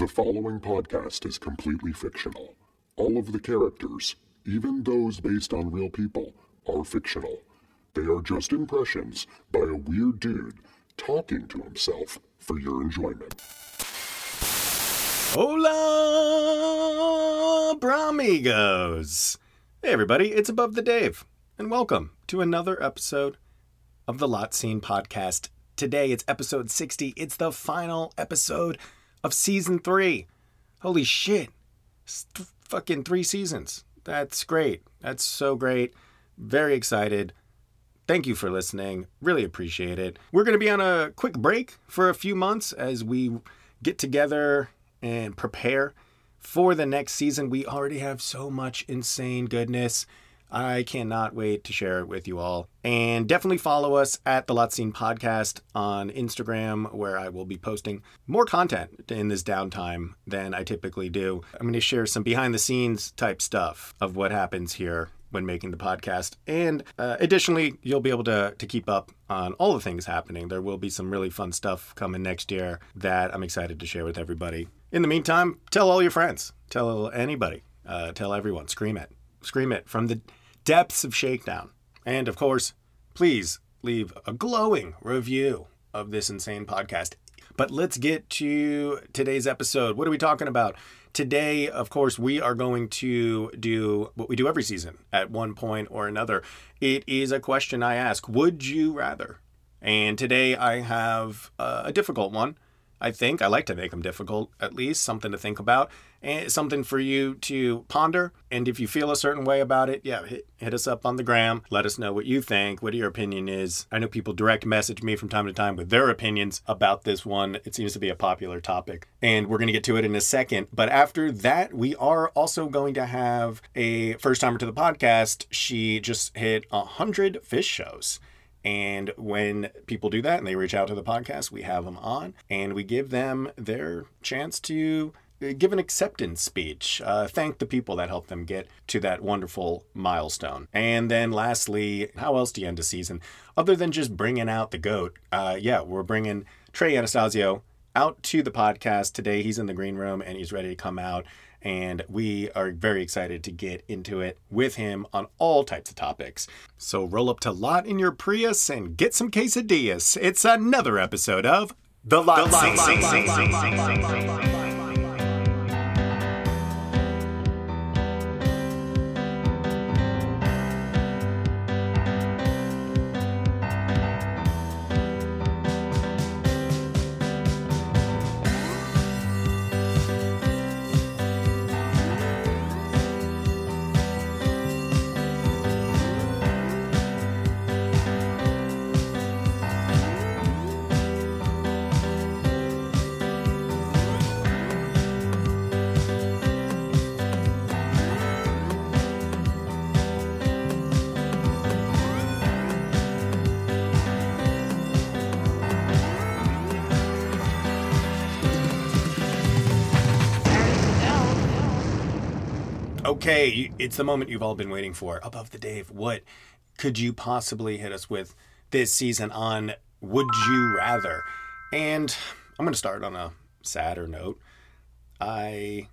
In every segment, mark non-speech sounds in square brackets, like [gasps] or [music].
The following podcast is completely fictional. All of the characters, even those based on real people, are fictional. They are just impressions by a weird dude talking to himself for your enjoyment. Hola, Bramigos! Hey, everybody, it's Above the Dave, and welcome to another episode of the Lot Scene Podcast. Today it's episode 60. It's the final episode of season three. Holy shit. Th- fucking three seasons. That's great. That's so great. Very excited. Thank you for listening. Really appreciate it. We're going to be on a quick break for a few months as we get together and prepare for the next season. We already have so much insane goodness. I cannot wait to share it with you all. And definitely follow us at the Lot Scene Podcast on Instagram, where I will be posting more content in this downtime than I typically do. I'm going to share some behind the scenes type stuff of what happens here when making the podcast. And uh, additionally, you'll be able to, to keep up on all the things happening. There will be some really fun stuff coming next year that I'm excited to share with everybody. In the meantime, tell all your friends, tell anybody, uh, tell everyone, scream it. Scream it from the depths of Shakedown. And of course, please leave a glowing review of this insane podcast. But let's get to today's episode. What are we talking about? Today, of course, we are going to do what we do every season at one point or another. It is a question I ask Would you rather? And today I have uh, a difficult one. I think I like to make them difficult, at least something to think about and something for you to ponder. And if you feel a certain way about it, yeah, hit, hit us up on the gram. Let us know what you think, what your opinion is. I know people direct message me from time to time with their opinions about this one. It seems to be a popular topic, and we're going to get to it in a second. But after that, we are also going to have a first timer to the podcast. She just hit a hundred Phish shows. And when people do that and they reach out to the podcast, we have them on and we give them their chance to uh, give an acceptance speech, uh, thank the people that helped them get to that wonderful milestone. And then lastly, how else do you end a season other than just bringing out the goat? Uh, yeah, we're bringing Trey Anastasio out to the podcast today. He's in the green room and he's ready to come out and we are very excited to get into it with him on all types of topics. So roll up to Lot in your Prius and get some quesadillas. It's another episode of The Lot, the Lot Okay, it's the moment you've all been waiting for. Above the Dave, what could you possibly hit us with this season on Would You Rather? And I'm going to start on a sadder note. I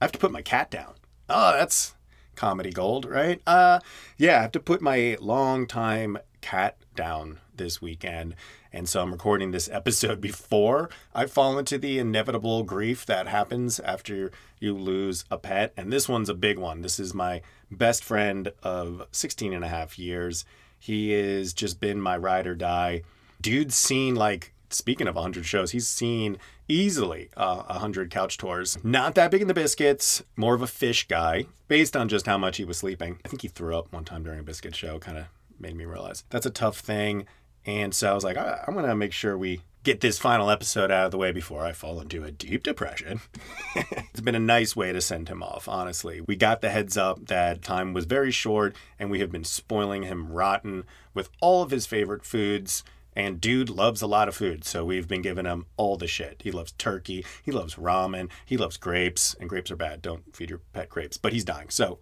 I have to put my cat down. Oh, that's comedy gold, right? Uh yeah, I have to put my longtime cat down this weekend. And so I'm recording this episode [laughs] before I fall into the inevitable grief that happens after you lose a pet. And this one's a big one. This is my best friend of 16 and a half years. He has just been my ride or die. Dude's seen like speaking of 100 shows, he's seen easily uh, 100 couch tours. Not that big in the biscuits, more of a Phish guy, based on just how much he was sleeping. I think he threw up one time during a biscuit show, kind of made me realize that's a tough thing. And so I was like, I'm going to make sure we get this final episode out of the way before I fall into a deep depression. [laughs] it's been a nice way to send him off, honestly. We got the heads up that time was very short, and we have been spoiling him rotten with all of his favorite foods. And dude loves a lot of food, so we've been giving him all the shit. He loves turkey, he loves ramen, he loves grapes, and grapes are bad. Don't feed your pet grapes, but he's dying. So,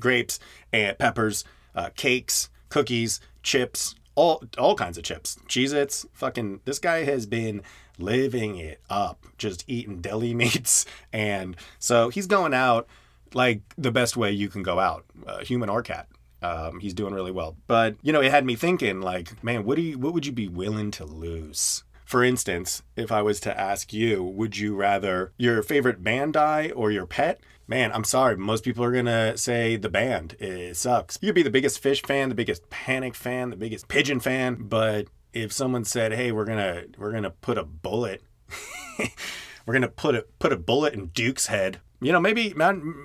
grapes and peppers, uh, cakes, cookies, chips, all all kinds of chips. Cheez Its, fucking this guy has been living it up, just eating deli [laughs] meats. And so he's going out like the best way you can go out, uh, human or cat. Um, he's doing really well. But, you know, it had me thinking, like, man, what do you, what would you be willing to lose? For instance, if I was to ask you, would you rather your favorite band die or your pet? Man, I'm sorry. Most people are going to say the band. It sucks. You could be the biggest Phish fan, the biggest panic fan, the biggest pigeon fan, but if someone said, "Hey, we're going to we're going to put a bullet [laughs] we're going to put a put a bullet in Duke's head." You know, maybe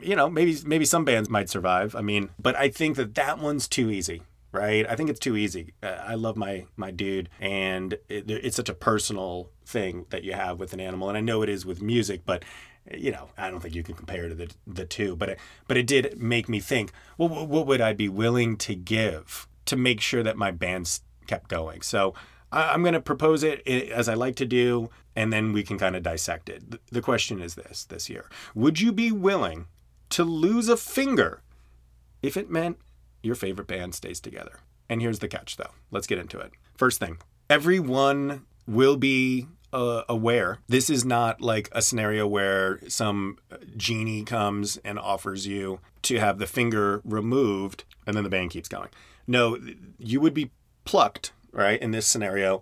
you know, maybe maybe some bands might survive. I mean, but I think that that one's too easy right? I think it's too easy. Uh, I love my my dude, and it, it's such a personal thing that you have with an animal, and I know it is with music, but you know, I don't think you can compare to the the two. But it, but it did make me think. Well, what would I be willing to give to make sure that my band kept going? So. I'm going to propose it as I like to do, and then we can kind of dissect it. The question is this this year Would you be willing to lose a finger if it meant your favorite band stays together. And here's the catch, though. Let's get into it. First thing everyone will be uh, aware this is not like a scenario where some genie comes and offers you to have the finger removed and then the band keeps going. No, you would be plucked, right, in this scenario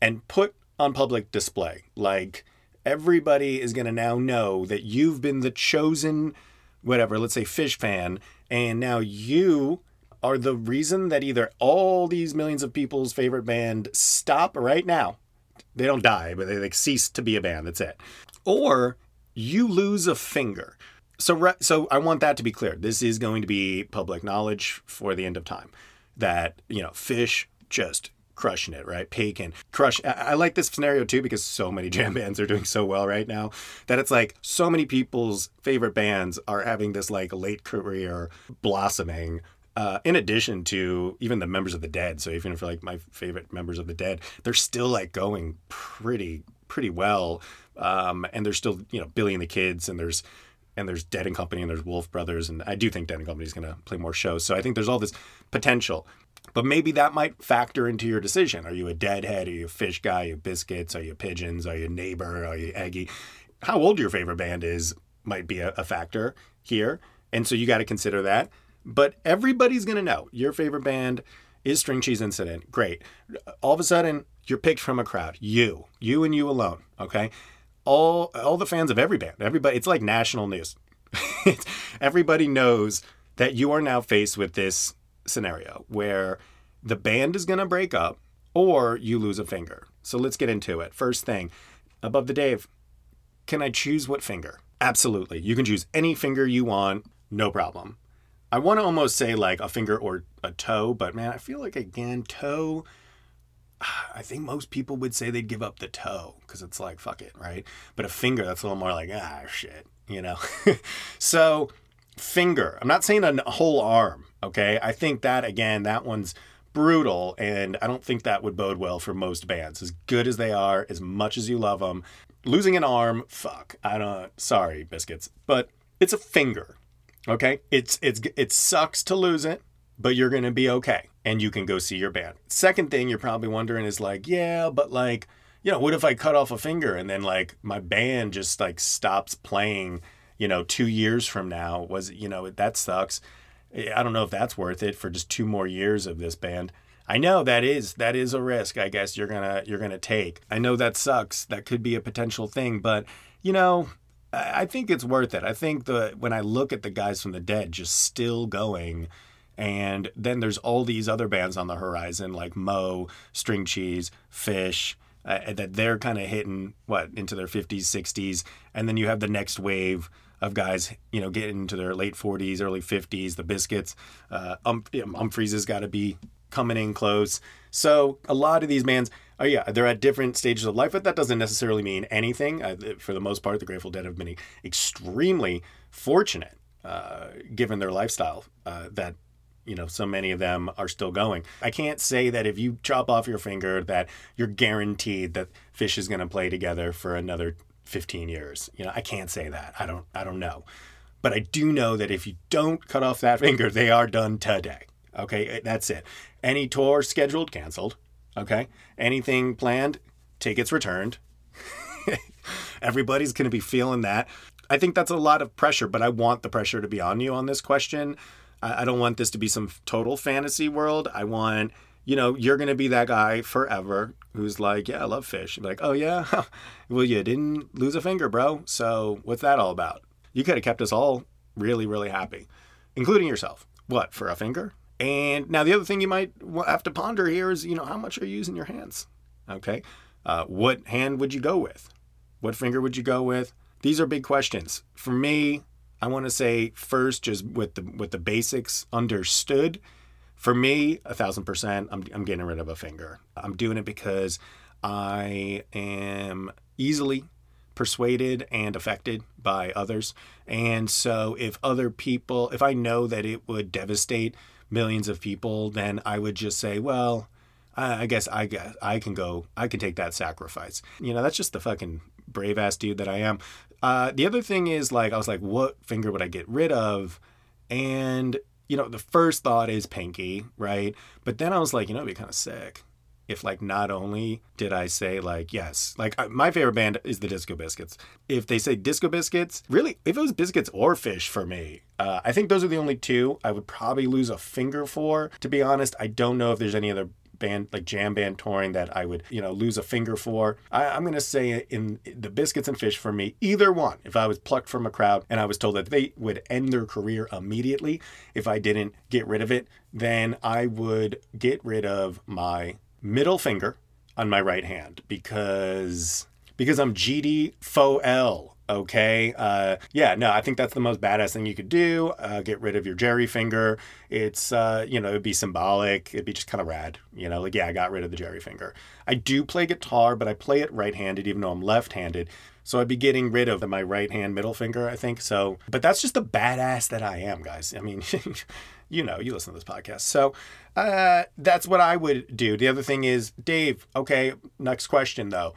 and put on public display. Like everybody is going to now know that you've been the chosen, whatever, let's say Phish fan, and now you are the reason that either all these millions of people's favorite band stop right now. They don't die, but they like cease to be a band. That's it. Or you lose a finger. So, so I want that to be clear. This is going to be public knowledge for the end of time. That you know, Phish just crushing it, right? Pagan, crush. I, like this scenario too because so many [laughs] jam bands are doing so well right now that it's like so many people's favorite bands are having this like late career blossoming uh, in addition to even the members of the dead so even for like my favorite members of the dead they're still like going pretty pretty well. Um, and there's still you know billy and the kids and there's and there's dead and company and there's wolf brothers and i do think dead and company is going to play more shows. So i think there's all this potential. But maybe that might factor into your decision. Are you a deadhead? Are you a Phish guy? Are you biscuits? Are you pigeons? Are you neighbor? Are you eggy? How old your favorite band is might be a, a factor here. And so you got to consider that but everybody's going to know your favorite band is String Cheese Incident. Great. All of a sudden, you're picked from a crowd. You, you and you alone. Okay. All all the fans of every band, everybody. It's like national news. [laughs] everybody knows that you are now faced with this scenario where the band is going to break up or you lose a finger. So let's get into it. First thing, above the Dave, can I choose what finger? Absolutely. You can choose any finger you want, no problem. I want to almost say like a finger or a toe, but man, I feel like again, toe. I think most people would say they'd give up the toe because it's like, fuck it, right? But a finger, that's a little more like, ah, shit, you know? [laughs] so, finger, I'm not saying a whole arm, okay? I think that, again, that one's brutal, and I don't think that would bode well for most bands. As good as they are, as much as you love them, losing an arm, fuck, I don't, sorry, biscuits, but it's a finger, Okay? It's it's it sucks to lose it, but you're to be okay and you can go see your band. Second thing you're probably wondering is like, yeah, but like, you know, what if I cut off a finger and then like my band just like stops playing, you know, 2 years from now? Was you know, that sucks. I don't know if that's worth it for just two more years of this band. I know that is that is a risk I guess you're going to you're going to take. I know that sucks. That could be a potential thing, but you know, I think it's worth it. I think the when I look at the guys from the dead just still going, and then there's all these other bands on the horizon like Mo, String Cheese, Phish, uh, that they're kind of hitting what into their 50s, 60s, and then you have the next wave of guys, you know, getting into their late 40s, early 50s. The Biscuits, uh, um, has got to be coming in close. So a lot of these bands Oh yeah, they're at different stages of life, but that doesn't necessarily mean anything. Uh, for the most part, the Grateful Dead have been extremely fortunate, uh, given their lifestyle, uh, that you know so many of them are still going. I can't say that if you chop off your finger that you're guaranteed that Phish is going to play together for another 15 years. You know, I can't say that. I don't. I don't know, but I do know that if you don't cut off that finger, they are done today. Okay, that's it. Any tour scheduled, canceled. Okay. Anything planned, tickets returned. [laughs] Everybody's going to be feeling that. I think that's a lot of pressure, but I want the pressure to be on you on this question. I, I don't want this to be some total fantasy world. I want, you know, you're going to be that guy forever who's like, yeah, I love Phish. Like, oh, yeah? [laughs] well, you didn't lose a finger, bro. So what's that all about? You could have kept us all really, really happy, including yourself. What, for a finger? And now the other thing you might have to ponder here is, you know, how much are you using your hands? Okay. Uh, what hand would you go with? What finger would you go with? These are big questions. For me, I want to say first, just with the with the basics understood. For me, a thousand percent, I'm I'm getting rid of a finger. I'm doing it because I am easily persuaded and affected by others. And so if other people, if I know that it would devastate millions of people, then I would just say, well, I guess I guess I can go. I can take that sacrifice. You know, that's just the fucking brave ass dude that I am. Uh, the other thing is like I was like, what finger would I get rid of? And you know, the first thought is pinky, right? But then I was like, you know, it'd be kind of sick if like not only did I say like yes, like my favorite band is the Disco Biscuits. If they say Disco Biscuits, really, if it was Biscuits or Phish for me, uh, I think those are the only two I would probably lose a finger for. To be honest, I don't know if there's any other band like jam band touring that I would you know lose a finger for. I, am gonna say in the Biscuits and Phish for me, either one. If I was plucked from a crowd and I was told that they would end their career immediately if I didn't get rid of it, then I would get rid of my middle finger on my right hand because because I'm GD faux L. Okay. Uh, yeah, no, I think that's the most badass thing you could do. Uh, get rid of your Jerry finger. It's, uh, you know, it'd be symbolic. It'd be just kind of rad. You know, like, yeah, I got rid of the Jerry finger. I do play guitar, but I play it right handed, even though I'm left handed. So I'd be getting rid of my right hand middle finger, I think. So, but that's just the badass that I am, guys. I mean, [laughs] you know, you listen to this podcast. So uh, that's what I would do. The other thing is, Dave, okay, next question though.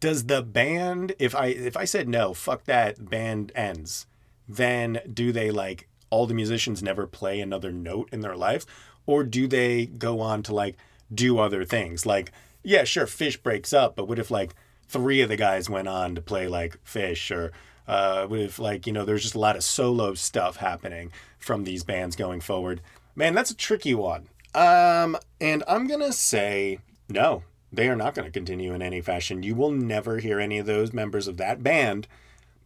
Does the band, if I if I said no, fuck that, band ends, then do they like all the musicians never play another note in their lives? Or do they go on to like do other things? Like, yeah, sure, Phish breaks up, but what if like three of the guys went on to play like Phish or uh, with like you know there's just a lot of solo stuff happening from these bands going forward. Man that's a tricky one. Um and i'm gonna say no they are not to continue in any fashion. You will never hear any of those members of that band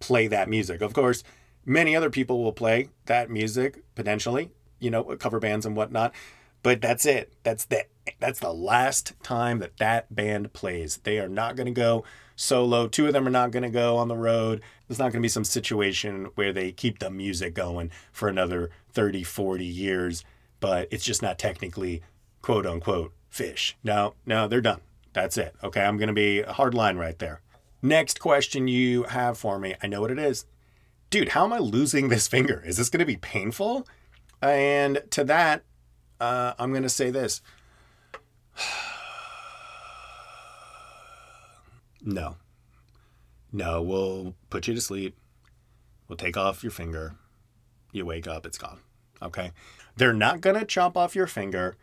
play that music. Of course many other people will play that music potentially you know cover bands and whatnot but that's it. That's the that's the last time that that band plays. They are not going to go solo. Two of them are not going to go on the road. There's not going to be some situation where they keep the music going for another 30, 40 years, but it's just not technically quote unquote Phish. No, no, they're done. That's it. Okay, I'm going to be a hard line right there. Next question you have for me. I know what it is. Dude, how am I losing this finger? Is this going to be painful? And to that, uh, I'm going to say this. [sighs] No. No, we'll put you to sleep. We'll take off your finger. You wake up, it's gone. Okay? They're not going to chop off your finger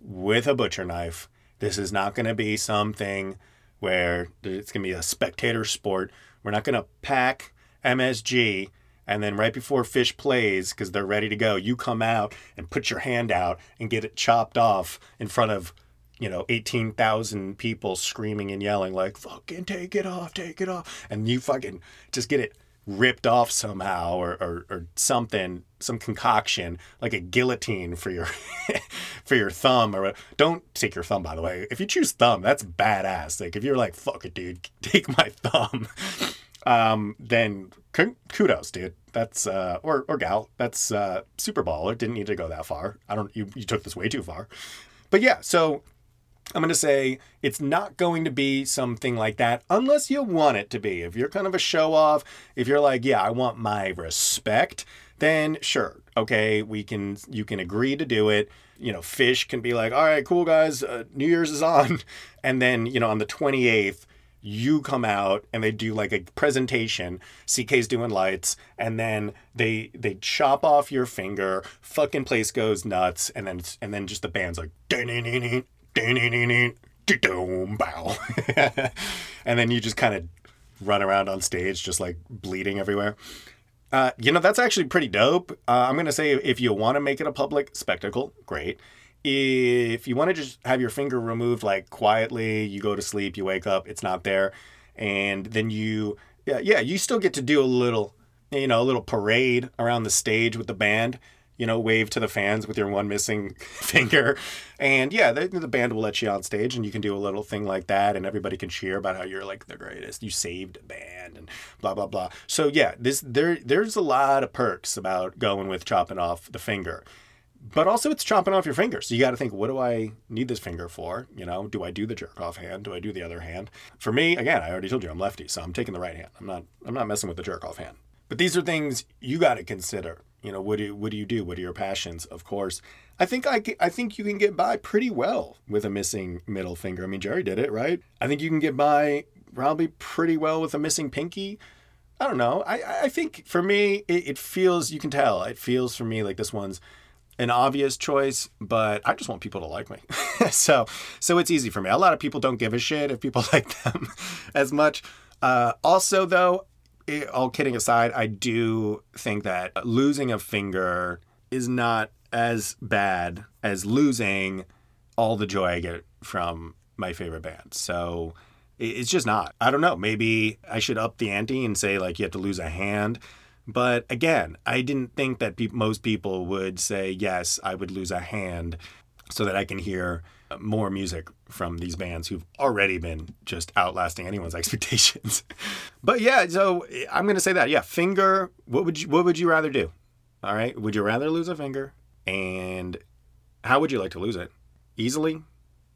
with a butcher knife. This is not going to be something where it's going to be a spectator sport. We're not going to pack MSG and then right before Phish plays because they're ready to go, you come out and put your hand out and get it chopped off in front of you know, 18,000 people screaming and yelling, like, fucking take it off, take it off. And you fucking just get it ripped off somehow or, or, or something, some concoction, like a guillotine for your [laughs] for your thumb or don't take your thumb by the way. If you choose thumb, that's badass. Like if you're like, fuck it, dude, [laughs] take my thumb. [laughs] Um, then kudos, dude. That's uh, or or gal. That's uh, super baller. Didn't need to go that far. I don't. You you took this way too far. But yeah, so I'm going to say it's not going to be something like that unless you want it to be. If you're kind of a show off, if you're like, yeah, I want my respect, then sure. Okay, we can you can agree to do it. You know, Phish can be like, "All right, cool guys, uh, New Year's is on." [laughs] And then, you know, on the 28th, you come out and they do like a presentation ck's doing lights and then they they chop off your finger fucking place goes nuts and then and then just the band's like and then you just kind of run around on stage just like bleeding everywhere. Uh, you know, that's actually pretty dope. Uh, I'm going to say if you want to make it a public spectacle, great. If you want to just have your finger removed like quietly, you go to sleep, you wake up, it's not there, and then you, yeah, yeah, you still get to do a little, you know, a little parade around the stage with the band you know, wave to the fans with your one missing [laughs] finger. And yeah, the, the band will let you on stage and you can do a little thing like that and everybody can cheer about how you're like the greatest. You saved a band and blah blah blah. So yeah, this there there's a lot of perks about going with chopping off the finger. But also it's chopping off your finger. So you got to think, what do I need this finger for? You know, do I do the jerk off hand? Do I do the other hand? For me, again, I already told you I'm lefty, so I'm taking the right hand. I'm not I'm not messing with the jerk off hand. But these are things you got to consider you know what do what do you do? What are your passions? Of course. I think i i think you can get by pretty well with a missing middle finger. I mean jerry did it right? I think you can get by probably pretty well with a missing pinky. I don't know. I i think for me it, it feels you can tell it feels for me like this one's an obvious choice, but I just want people to like me. [laughs] so so it's easy for me. A lot of people don't give a shit if people [laughs] like them as much. Uh, also, though, all kidding aside, I do think that losing a finger is not as bad as losing all the joy I get from my favorite band. So it's just not. I don't know. Maybe I should up the ante and say, like, you have to lose a hand. But again, I didn't think that pe- most people would say, yes, I would lose a hand so that I can hear more music from these bands who've already been just outlasting anyone's [laughs] expectations. but yeah, so I'm gonna say that. Yeah, finger. What would you What would you rather do? All right, would you rather lose a finger? And how would you like to lose it? Easily?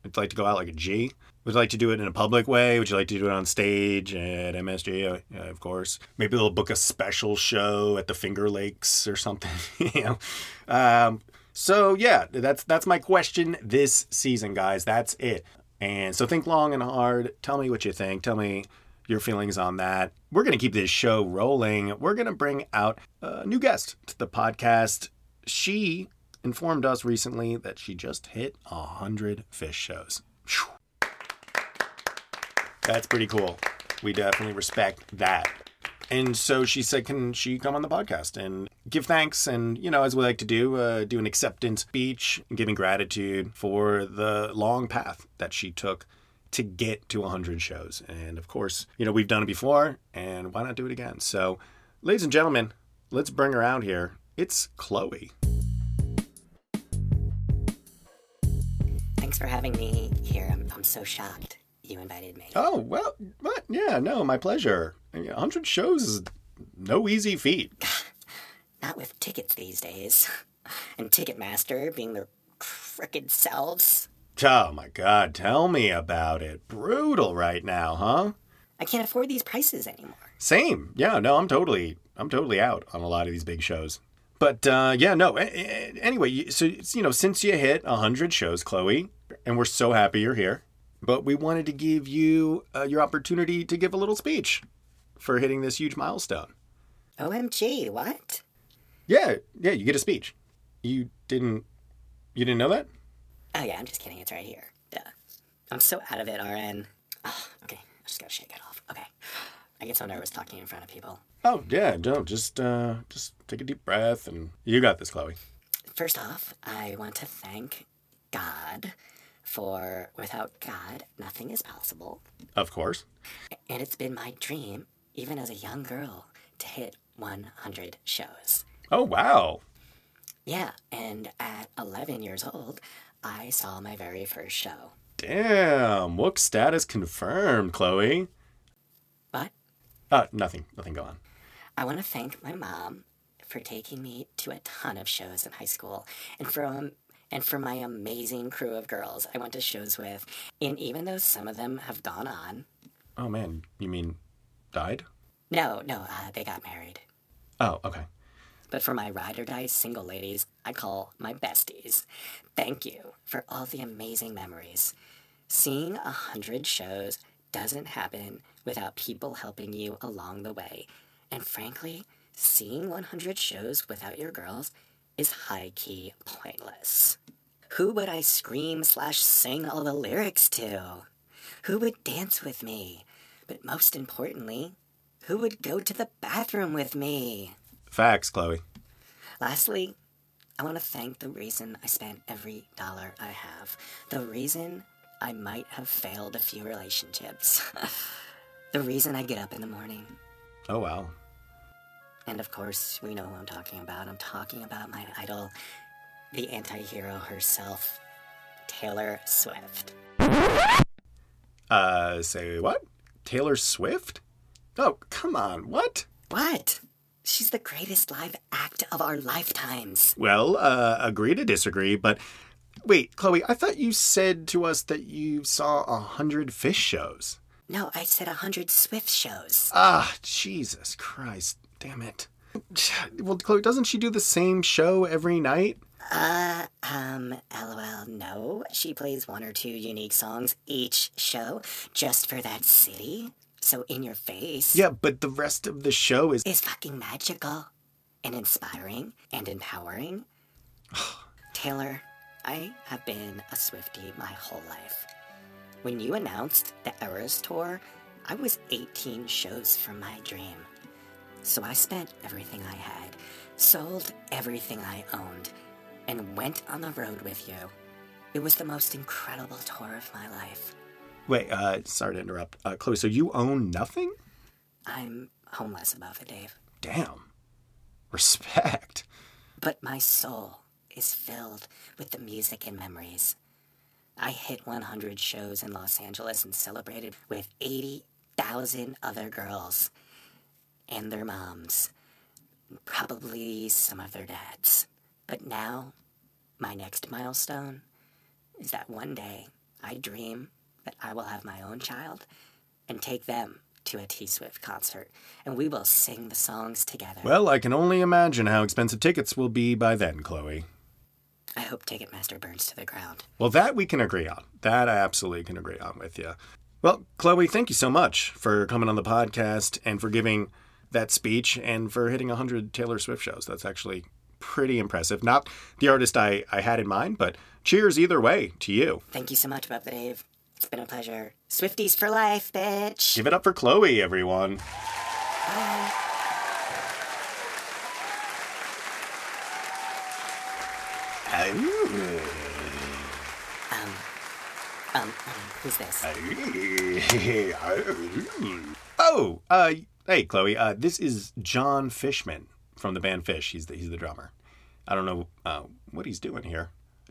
Would you like to go out like a G? Would you like to do it in a public way? Would you like to do it on stage at MSG? Uh, of course. Maybe they'll book a special show at the Finger Lakes or something. [laughs] you know, um, so yeah, that's that's my question this season, guys. That's it. And so think long and hard. Tell me what you think. Tell me your feelings on that. We're going to keep this show rolling. We're going to bring out a new guest to the podcast. She informed us recently that she just hit a 100 Phish shows. Whew. That's pretty cool. We definitely respect that. And so she said, "Can she come on the podcast and give thanks and you know, as we like to do, uh, do an acceptance speech, giving gratitude for the long path that she took to get to 100 shows. And of course, you know, we've done it before, and why not do it again? So, ladies and gentlemen, let's bring her out here. It's Chloe. Thanks for having me here. I'm, I'm so shocked you invited me. Oh, well, what? Yeah, no, my pleasure. I 100 shows is no easy feat. [sighs] Not with tickets these days. [laughs] And Ticketmaster being their crooked selves. Oh my god, tell me about it. Brutal right now, huh? I can't afford these prices anymore. Same. Yeah, no, I'm totally I'm totally out on a lot of these big shows. But uh, yeah, no. Anyway, so you know, since you hit 100 shows, Chloe, and we're so happy you're here, but we wanted to give you uh, your opportunity to give a little speech for hitting this huge milestone. OMG, what? Yeah, yeah, you get a speech. You didn't you didn't know that? Oh yeah, I'm just kidding. It's right here. Duh. I'm so out of it, RN. Oh, okay, I just gotta shake it off. Okay. I get so nervous talking in front of people. Oh yeah, don't just uh just take a deep breath and you got this, Chloe. First off, I want to thank God for without God, nothing is possible. Of course. And it's been my dream, even as a young girl, to hit 100 shows. Oh, wow. Yeah, and at 11 years old, I saw my very first show. Damn, Wook status confirmed, Chloe. What? Uh, nothing. Nothing, go on. I want to thank my mom for taking me to a ton of shows in high school and for um, and for my amazing crew of girls I went to shows with. And even though some of them have gone on. Oh man, you mean died? No, no, uh, they got married. Oh, okay. But for my ride or die single ladies, I call my besties. Thank you for all the amazing memories. Seeing a hundred shows doesn't happen without people helping you along the way. And frankly, seeing 100 shows without your girls is high key pointless. Who would I scream slash sing all the lyrics to? Who would dance with me? But most importantly, who would go to the bathroom with me? Facts, Chloe. Lastly, I want to thank the reason I spent every dollar I have. The reason I might have failed a few relationships. [laughs] the reason I get up in the morning. Oh, wow. And of course, we know who I'm talking about. I'm talking about my idol, the anti hero herself, Taylor Swift. Uh, say what? Taylor Swift? Oh, come on. What? What? She's the greatest live act of our lifetimes. Well, uh, agree to disagree, but wait, Chloe, I thought you said to us that you saw a hundred Phish shows. No, I said a hundred Swift shows. Ah, Jesus Christ. Damn it. [sighs] Well, Chloe, doesn't she do the same show every night? Uh, um, lol, no. She plays one or two unique songs each show just for that city. So in your face Yeah, but the rest of the show is. is fucking magical and inspiring and empowering. [sighs] Taylor, I have been a Swiftie my whole life. When you announced the Eras Tour, I was 18 shows from my dream. So I spent everything I had, sold everything I owned, and went on the road with you. It was the most incredible tour of my life. Wait, uh, sorry to interrupt. Uh, Chloe, so you own nothing? I'm homeless above it, Dave. Damn. Respect. But my soul is filled with the music and memories. I hit 100 shows in Los Angeles and celebrated with 80,000 other girls and their moms, probably some of their dads. But now, my next milestone is that one day I dream that I will have my own child and take them to a T Swift concert, and we will sing the songs together. Well, I can only imagine how expensive tickets will be by then, Chloe. I hope Ticketmaster burns to the ground. Well, that we can agree on. That I absolutely can agree on with you. Well, Chloe, thank you so much for coming on the podcast and for giving that speech and for hitting 100 Taylor Swift shows. That's actually pretty impressive. Not the artist I, I had in mind, but cheers either way to you. Thank you so much, Bob the Dave. It's been a pleasure. Swifties for life, bitch. Give it up for Chloe, everyone. Um, um, um, who's this? oh, uh, hey, Chloe. Uh, this is John Fishman from the band Phish. He's the he's the drummer. I don't know uh, what he's doing here. [laughs]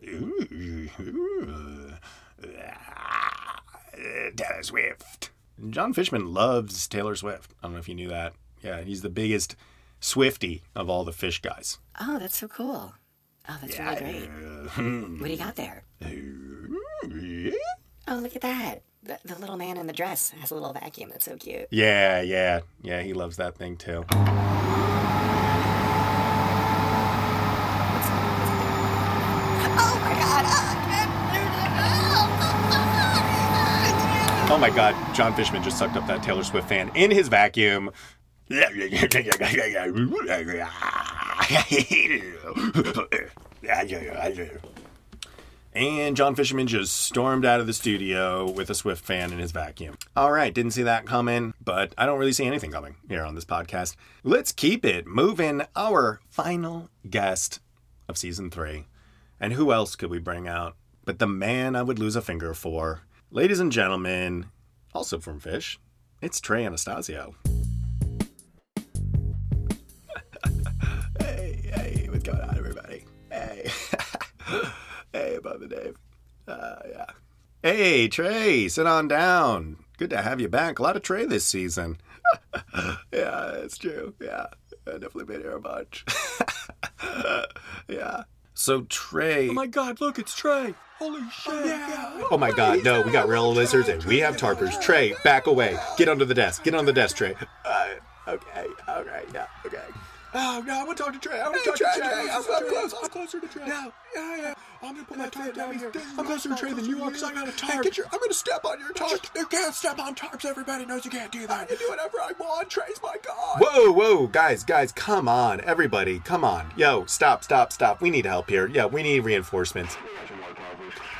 Taylor Swift. John Fishman loves Taylor Swift. I don't know if you knew that. Yeah, he's the biggest Swiftie of all the Phish guys. Oh, that's so cool. Oh, that's really great. What do you got there? [laughs] Oh, look at that. The, the little man in the dress has a little vacuum. That's so cute. Yeah, yeah, yeah. He loves that thing too. Oh my god! Oh, [laughs] oh my God, John Fishman just sucked up that Taylor Swift fan in his vacuum. [laughs] [laughs] And John Fishman just stormed out of the studio with a Swift fan in his vacuum. All right, didn't see that coming, but I don't really see anything coming here on this podcast. Let's keep it moving. Our final guest of season three. And who else could we bring out but the man I would lose a finger for? Ladies and gentlemen, also from Phish, it's Trey Anastasio. [laughs] hey, hey, what's going on, everybody? Hey, [laughs] hey, Bubba Dave. Uh, yeah. Hey, Trey, sit on down. Good to have you back. A lot of Trey this season. [laughs] yeah, it's true. Yeah, I definitely been here a bunch. [laughs] yeah. So Trey. Oh my god, look, it's Trey. Holy shit. yeah. Oh my god, no, we got real lizards and we have tarpers. Trey, back away. Get under the desk. Get on the desk, Trey. Uh, okay, alright, yeah, okay. Oh, no, I want to talk to Trey. I want to talk to Trey. I'm, I'm close. I'm closer to Trey. Yeah, yeah, yeah. I'm to put my tarp down here. I'm closer to Trey than you are because I got a tarp. Get your, I'm going to step on your tarp. You can't step on tarps. Everybody knows you can't do that. I can do whatever I want. Trey's my god. Whoa, whoa, guys, guys, come on. Everybody, come on. Yo, stop, stop, stop. We need help here. Yeah, we need reinforcements.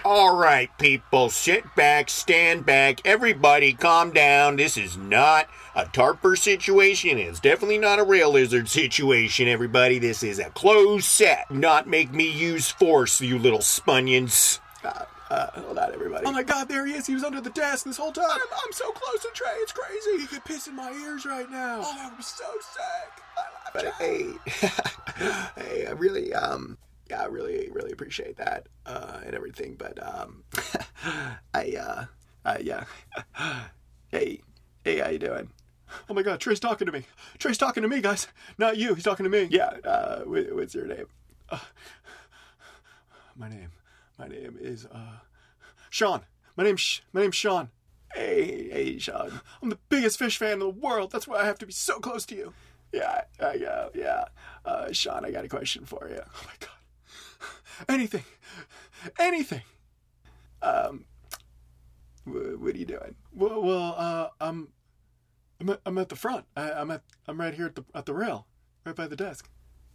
All right, people, sit back, stand back. Everybody, calm down. This is not a tarper situation. It's definitely not a rail lizard situation, everybody. This is a closed set. Not make me use force, you little spunions. Uh, uh, hold on, everybody. Oh my god, there he is. He was under the desk this whole time. I'm, I'm so close to Trey. It's crazy. He could piss in my ears right now. Oh, that would be so sick. I But hey, [laughs] hey, I really, um, yeah, I really, really appreciate that, uh, and everything. But, um, [laughs] I, uh, uh, yeah. [laughs] hey, hey, how you doing? Oh my god, Trey's talking to me. Trey's talking to me, guys. Not you. He's talking to me. Yeah, uh, wh- what's your name? My name. My name is uh Sean. My name's my name's Sean. Hey, hey, Sean. I'm the biggest Phish fan in the world. That's why I have to be so close to you. Yeah, I go, yeah. Uh, Sean, I got a question for you. Oh my god. Anything. Anything. Um, wh- what are you doing? Well, well uh I'm I'm at, I'm at the front. I, I'm at I'm right here at the at the rail, right by the desk.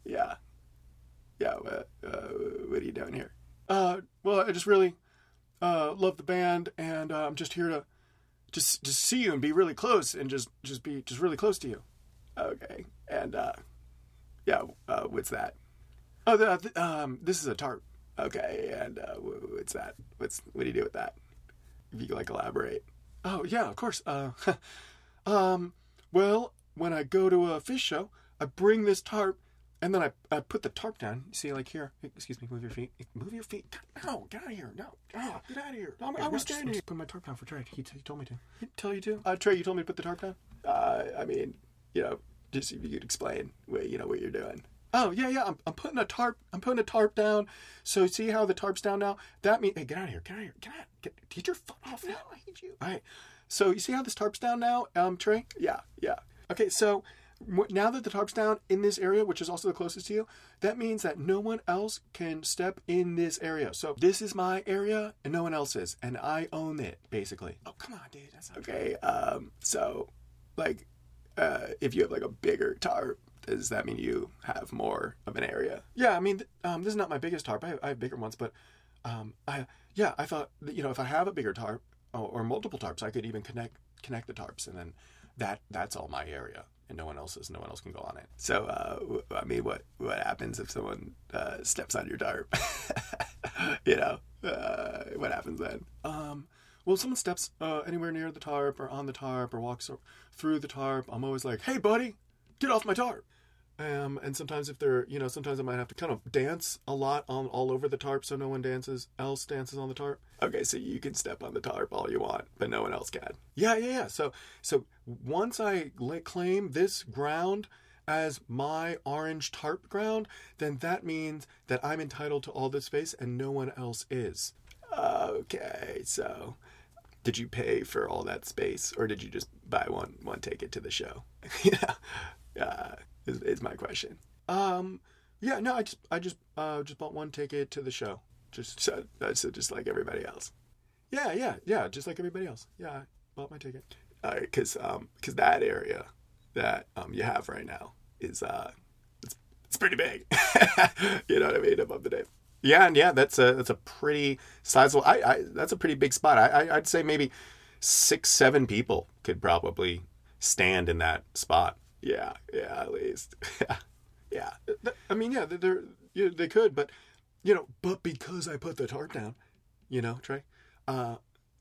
Yeah, yeah. Uh, uh, what are you doing here? Uh, well, I just really uh, love the band, and uh, I'm just here to just just see you and be really close, and just just be just really close to you. Okay, and uh, yeah. What's that? Oh, the, th- um, this is a tarp. Okay, and uh, what's that? What's what do you do with that? If you like elaborate. Oh yeah, of course. [laughs] Um, well, when I go to a Phish show, I bring this tarp, and then I, I put the tarp down. You see, like here. Excuse me. Move your feet. Move your feet. No, get out of here. No, oh, get out of here. I'm, I was standing. here. Put my tarp down for Trey. He, he told me to. He tell you to? Uh, Trey, you told me to put the tarp down. Uh, I mean, you know, just if you could explain what you know what you're doing. Oh yeah, yeah. I'm, I'm putting a tarp. I'm putting a tarp down. So see how the tarp's down now? That means hey, get out of here. Get out of here. Get out. Get, get your foot off. No, I hate you. All right. So you see how this tarp's down now, um, Trey? Yeah, yeah. Okay, so now that the tarp's down in this area, which is also the closest to you, that means that no one else can step in this area. So this is my area, and no one else's, and I own it basically. Oh come on, dude. That's not Okay. Um. So, like, uh, if you have like a bigger tarp, does that mean you have more of an area? Yeah, I mean, um, this is not my biggest tarp. I have, I have bigger ones, but um, I yeah, I thought that, you know if I have a bigger tarp or, or multiple tarps, I could even connect connect the tarps, and then that that's all my area, and no one else's. No one else can go on it. So, uh, I mean, what what happens if someone uh, steps on your tarp? [laughs] you know, uh, what happens then? Um, well, if someone steps uh, anywhere near the tarp or on the tarp or walks through the tarp, I'm always like, "Hey, buddy, get off my tarp." Um, and sometimes if they're, you know, sometimes I might have to kind of dance a lot on all over the tarp, so no one dances else dances on the tarp. Okay, so you can step on the tarp all you want, but no one else can. Yeah, yeah, yeah. So, so once I la- claim this ground as my orange tarp ground, then that means that I'm entitled to all this space and no one else is. Okay, so did you pay for all that space, or did you just buy one one ticket to the show? [laughs] yeah, uh, is, is my question. Um, yeah, no, I just, I just, uh, just bought one ticket to the show. Just, So that's just like everybody else. yeah, yeah, yeah, just like everybody else. Yeah, I bought my ticket. because um because that area that um you have right now is uh it's, it's pretty big [laughs] you know what i mean above the dave Yeah, and yeah, that's a that's a pretty sizable. I, I that's a pretty big spot. I, I I'd say maybe six, seven people could probably stand in that spot. Yeah yeah at least [laughs] yeah yeah. I mean, yeah, they're, they're they could, but you know, but because I put the tarp down, you know, Trey, uh,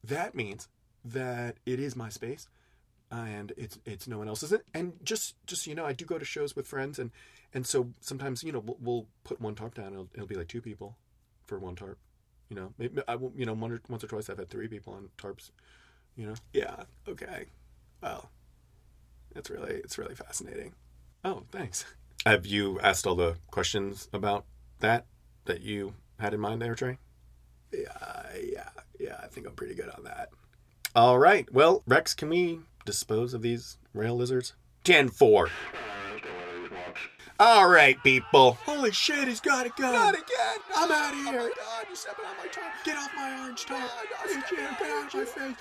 that means that it is my space, and it's it's no one else's. And just just you know, I do go to shows with friends, and and so sometimes you know we'll, we'll put one tarp down. It'll, it'll be like two people for one tarp. You know, maybe I will. You know, one or, once or twice I've had three people on tarps. You know. yeah okay well it's really it's really fascinating Oh, thanks. Have you asked all the questions about that that you had in mind there, Trey? yeah yeah yeah i think i'm pretty good on that All right. Well, Rex, can we dispose of these rail lizards? 10 4. all right people Holy shit, he's got it going. not again I'm out of here. oh my god you're stepping on my tarp Get off my orange tarp. No, no, Get stop. out of my face.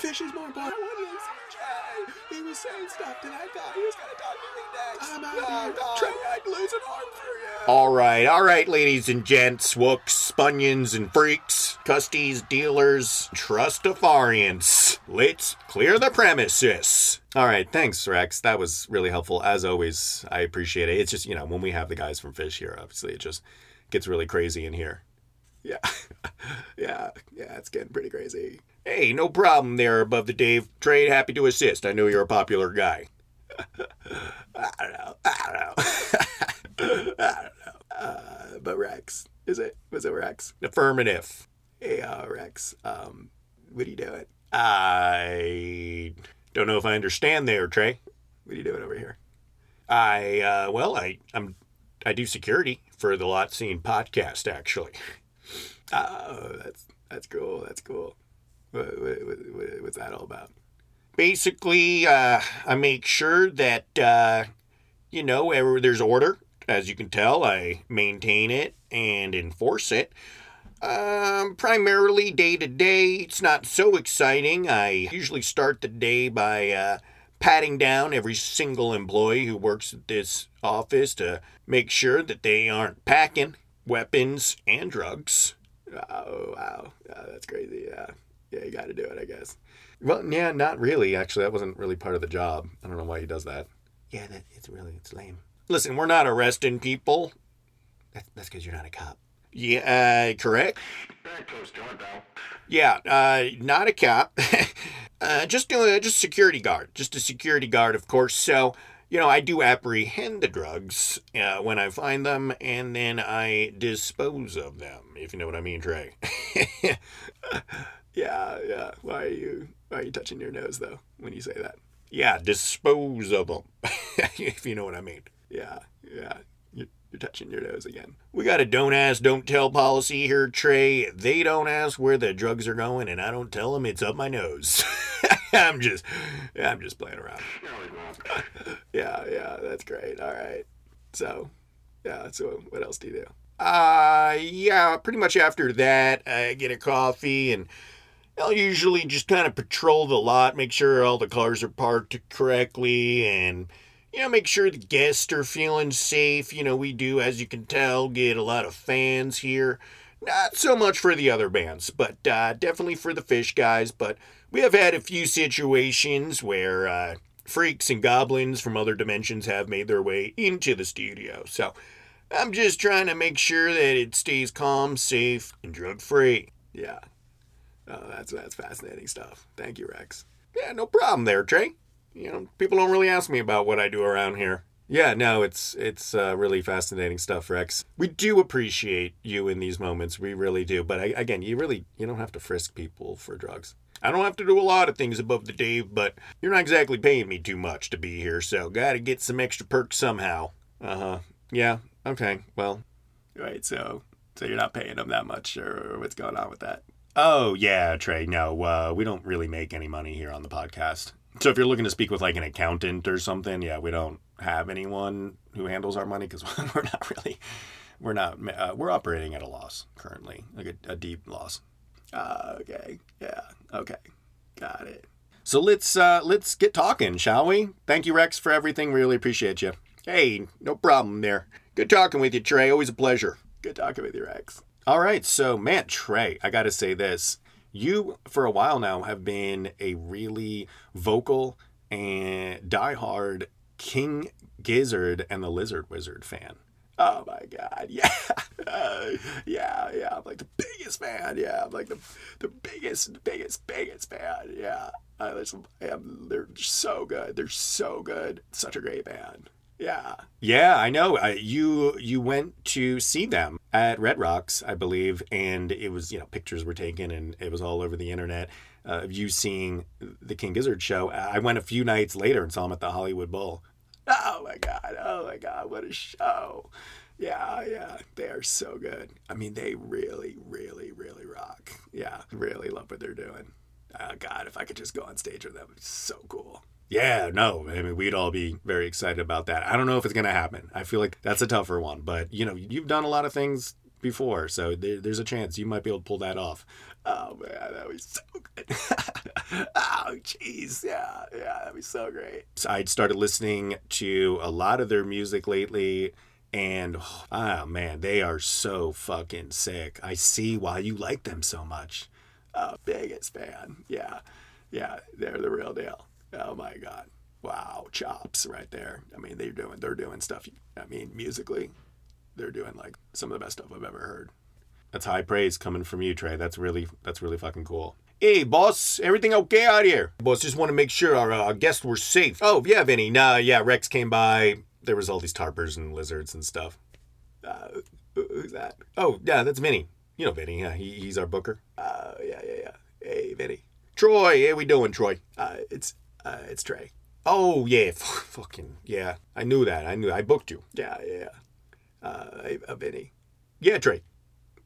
Phish is more important. I to see Jay. He was saying stuff, and I thought he was gonna talk to me next. I'm out no, here. no, I'd lose an arm for you. All right, all right, ladies and gents, wooks, spunions, and freaks, custies, dealers, trustafarians. Let's clear the premises. All right, thanks, Rex. That was really helpful. As always, I appreciate it. It's just, you know, when we have the guys from Phish here, obviously, it just gets really crazy in here. Yeah. [laughs] yeah. Yeah, it's getting pretty crazy. Hey, no problem there above the Dave. Trey, happy to assist. I know you're a popular guy. [laughs] I don't know. I don't know. [laughs] I don't know. Uh, but Rex, is it? Was it Rex? Affirmative. Hey, uh, Rex. Um, what are you doing? I don't know if I understand there, Trey. What are you doing over here? I uh, well, I I'm I do security for the Lot Scene podcast, actually. [laughs] Oh, that's that's cool. That's cool. What, what, what, what's that all about? Basically, uh, I make sure that uh, you know there's order. As you can tell, I maintain it and enforce it. Um, primarily day to day. It's not so exciting. I usually start the day by uh, patting down every single employee who works at this office to make sure that they aren't packing weapons and drugs. Oh wow, yeah, that's crazy. Yeah, yeah, you got to do it, I guess. Well, yeah, not really. Actually, that wasn't really part of the job. I don't know why he does that. Yeah, that it's really it's lame. Listen, we're not arresting people. That's that's because you're not a cop. Yeah, uh, correct. Very close to it. Yeah, uh, not a cop. [laughs] uh, just a just security guard. Just a security guard, of course. So you know, I do apprehend the drugs uh, when I find them, and then I dispose of them. If you know what I mean, Trey. [laughs] yeah, yeah. Why are you why are you touching your nose though when you say that? Yeah, dispose of them. [laughs] if you know what I mean. Yeah, yeah. You're, you're touching your nose again. We got a don't ask, don't tell policy here, Trey. They don't ask where the drugs are going, and I don't tell them it's up my nose. [laughs] I'm just, I'm just playing around. [laughs] yeah, yeah, that's great. All right. So, yeah. So, what else do you do? Uh, yeah, pretty much after that, I get a coffee and I'll usually just kind of patrol the lot, make sure all the cars are parked correctly, and, you know, make sure the guests are feeling safe. You know, we do, as you can tell, get a lot of fans here. Not so much for the other bands, but uh, definitely for the Phish guys. But we have had a few situations where uh, freaks and goblins from other dimensions have made their way into the studio. So I'm just trying to make sure that it stays calm, safe, and drug free. Yeah. Oh, that's that's fascinating stuff. Thank you, Rex. Yeah, no problem there, Trey. You know, people don't really ask me about what I do around here. Yeah, no, it's it's uh, really fascinating stuff, Rex. We do appreciate you in these moments. We really do. But I, again, you really you don't have to frisk people for drugs. I don't have to do a lot of things above the Dave, but you're not exactly paying me too much to be here, so gotta get some extra perks somehow. Uh huh. Yeah. Okay. Well. Right. So so you're not paying them that much, or what's going on with that? Oh yeah, Trey. No, uh, we don't really make any money here on the podcast. So if you're looking to speak with like an accountant or something, yeah, we don't have anyone who handles our money because [laughs] we're not really, we're not, uh, we're operating at a loss currently, like a, a deep loss. Uh, okay, yeah, okay, got it. So let's uh, let's get talking, shall we? Thank you, Rex, for everything. Really appreciate you. Hey, no problem there. Good talking with you, Trey. Always a pleasure. Good talking with you, Rex. All right, so man, Trey, I got to say this. You, for a while now, have been a really vocal and diehard King Gizzard and the Lizard Wizard fan. Oh my god, [laughs] yeah. Uh, yeah, yeah. I'm like the biggest fan. Yeah, I'm like the the biggest, biggest, biggest fan. Yeah. I, I am, they're so good. They're so good. Such a great band. Yeah. Yeah, I know. You you went to see them at Red Rocks, I believe, and it was you know pictures were taken and it was all over the internet uh, of you seeing the King Gizzard show. I went a few nights later and saw them at the Hollywood Bowl. Oh my god! Oh my god! What a show! Yeah, yeah, they are so good. I mean, they really, really, really rock. Yeah, really love what they're doing. Oh god, if I could just go on stage with them, it's so cool. Yeah, no, I mean, we'd all be very excited about that. I don't know if it's going to happen. I feel like that's a tougher one, but you know, you've done a lot of things before, so there, there's a chance you might be able to pull that off. Oh man, that was so good. [laughs] oh jeez, yeah, yeah, that'd be so great. So I'd started listening to a lot of their music lately, And oh man, they are so fucking sick. I see why you like them so much. Oh, biggest fan. Yeah. Yeah, they're the real deal. Oh my god. Wow, chops right there. I mean, they're doing they're doing stuff. I mean, musically, they're doing like some of the best stuff I've ever heard. That's high praise coming from you, Trey. That's really that's really fucking cool. Hey, boss, everything okay out here? Boss, just want to make sure our, uh, guests were safe. Oh, yeah, Vinny. Nah, yeah, Rex came by. There was all these tarpers and lizards and stuff. Uh, who's that? Oh, yeah, that's Vinny. You know Vinny. Yeah, he, he's our booker. Uh, yeah, yeah, yeah. Hey, Vinny. Troy, how we doing, Troy? Uh, it's uh, it's Trey. Oh yeah, [laughs] fucking yeah. I knew that. I knew. I booked you. Yeah, yeah. Uh, hey, uh, Vinny. Yeah, Trey.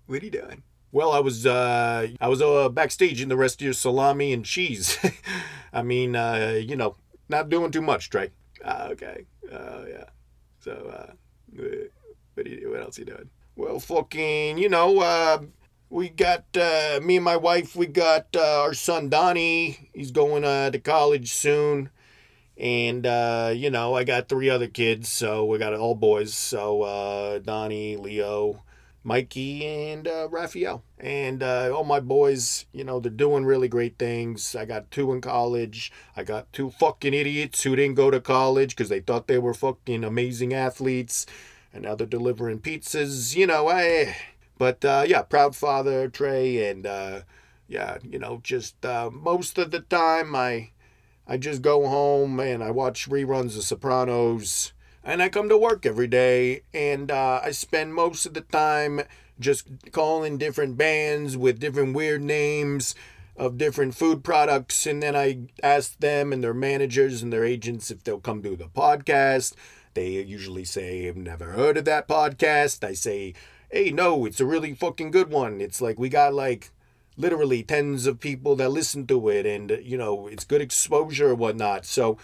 What are you doing? Well, I was uh, I was uh, backstage in the rest of your salami and cheese. [laughs] I mean, uh, you know, not doing too much, Trey. Uh, okay. Uh, yeah. So, uh, what, you, what else you doing? Well, fucking, you know, uh, we got uh, me and my wife. We got uh, our son Donnie. He's going uh, to college soon, and uh, you know, I got three other kids. So we got all boys. So uh, Donnie, Leo. Mikey and uh, Raphael. And all my boys, you know, they're doing really great things. I got two in college. I got two fucking idiots who didn't go to college because they thought they were fucking amazing athletes. And now they're delivering pizzas. You know, I. But uh, yeah, proud father, Trey. And uh, yeah, you know, just uh, most of the time I. I just go home and I watch reruns of Sopranos and I come to work every day and uh, I spend most of the time just calling different bands with different weird names of different food products and then I ask them and their managers and their agents if they'll come do the podcast. They usually say I've never heard of that podcast. I say, "Hey, no, it's a really fucking good one. It's like we got like literally tens of people that listen to it and you know, it's good exposure or whatnot." So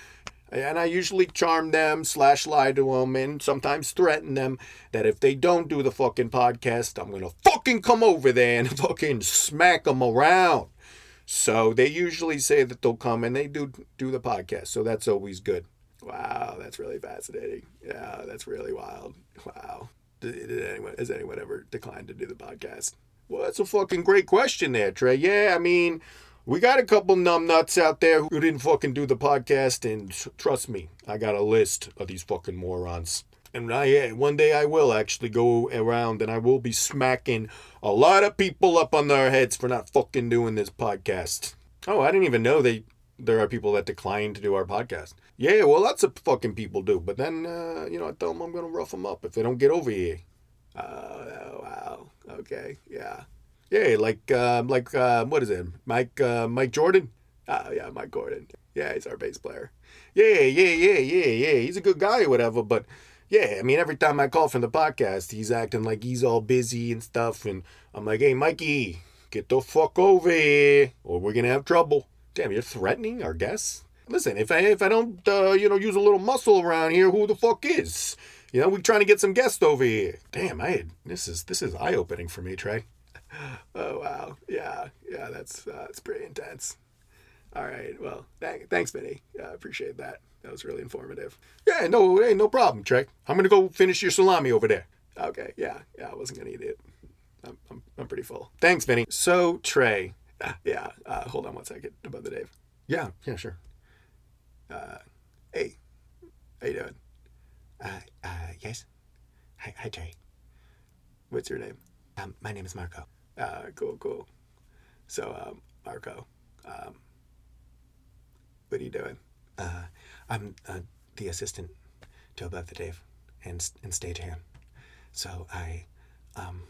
and I usually charm them, slash lie to them, and sometimes threaten them that if they don't do the fucking podcast, I'm gonna fucking come over there and [laughs] fucking smack them around. So they usually say that they'll come and they do do the podcast. So that's always good. Wow, that's really fascinating. Yeah, that's really wild. Wow. Did, anyone has anyone ever declined to do the podcast? Well, that's a fucking great question there, Trey. Yeah, I mean, we got a couple numbnuts out there who didn't fucking do the podcast, and trust me, I got a list of these fucking morons. And I, one day I will actually go around and I will be smacking a lot of people up on their heads for not fucking doing this podcast. Oh, I didn't even know they there are people that decline to do our podcast. Yeah, well, lots of fucking people do. But then, uh, you know, I tell them I'm going to rough them up if they don't get over here. Uh, oh, wow. Okay. Yeah. Yeah, like uh, like uh, what is it? Mike uh, Mike Jordan? Oh yeah, Mike Gordon. Yeah, he's our bass player. Yeah, yeah, yeah, yeah, yeah. He's a good guy or whatever, but yeah, I mean every time I call from the podcast, he's acting like he's all busy and stuff, and I'm like, hey Mikey, get the fuck over here, or we're gonna have trouble. Damn, you're threatening our guests. Listen, if I if I don't uh, you know use a little muscle around here, who the fuck is? You know, we're trying to get some guests over here. Damn, I this is this is eye opening for me, Trey. [laughs] oh wow, yeah, yeah, that's uh, that's pretty intense. All right, well, thank, thanks, Vinny. I appreciate that. That was really informative. Yeah, no, hey, no problem, Trey. I'm gonna go finish your salami over there. Okay, yeah, yeah, I wasn't gonna eat it. I'm, I'm, I'm pretty full. Thanks, Vinny. So, Trey, [laughs] yeah, uh, hold on one second above the Dave. Yeah, yeah, sure. Uh, hey, how you doing? Uh, uh, yes. Hi, hi, Trey. What's your name? Um, my name is Marco. Uh, cool, cool. So, um, Marco, um, what are you doing? Uh, I'm uh, the assistant to Above the Dave and, and stagehand. So I, um,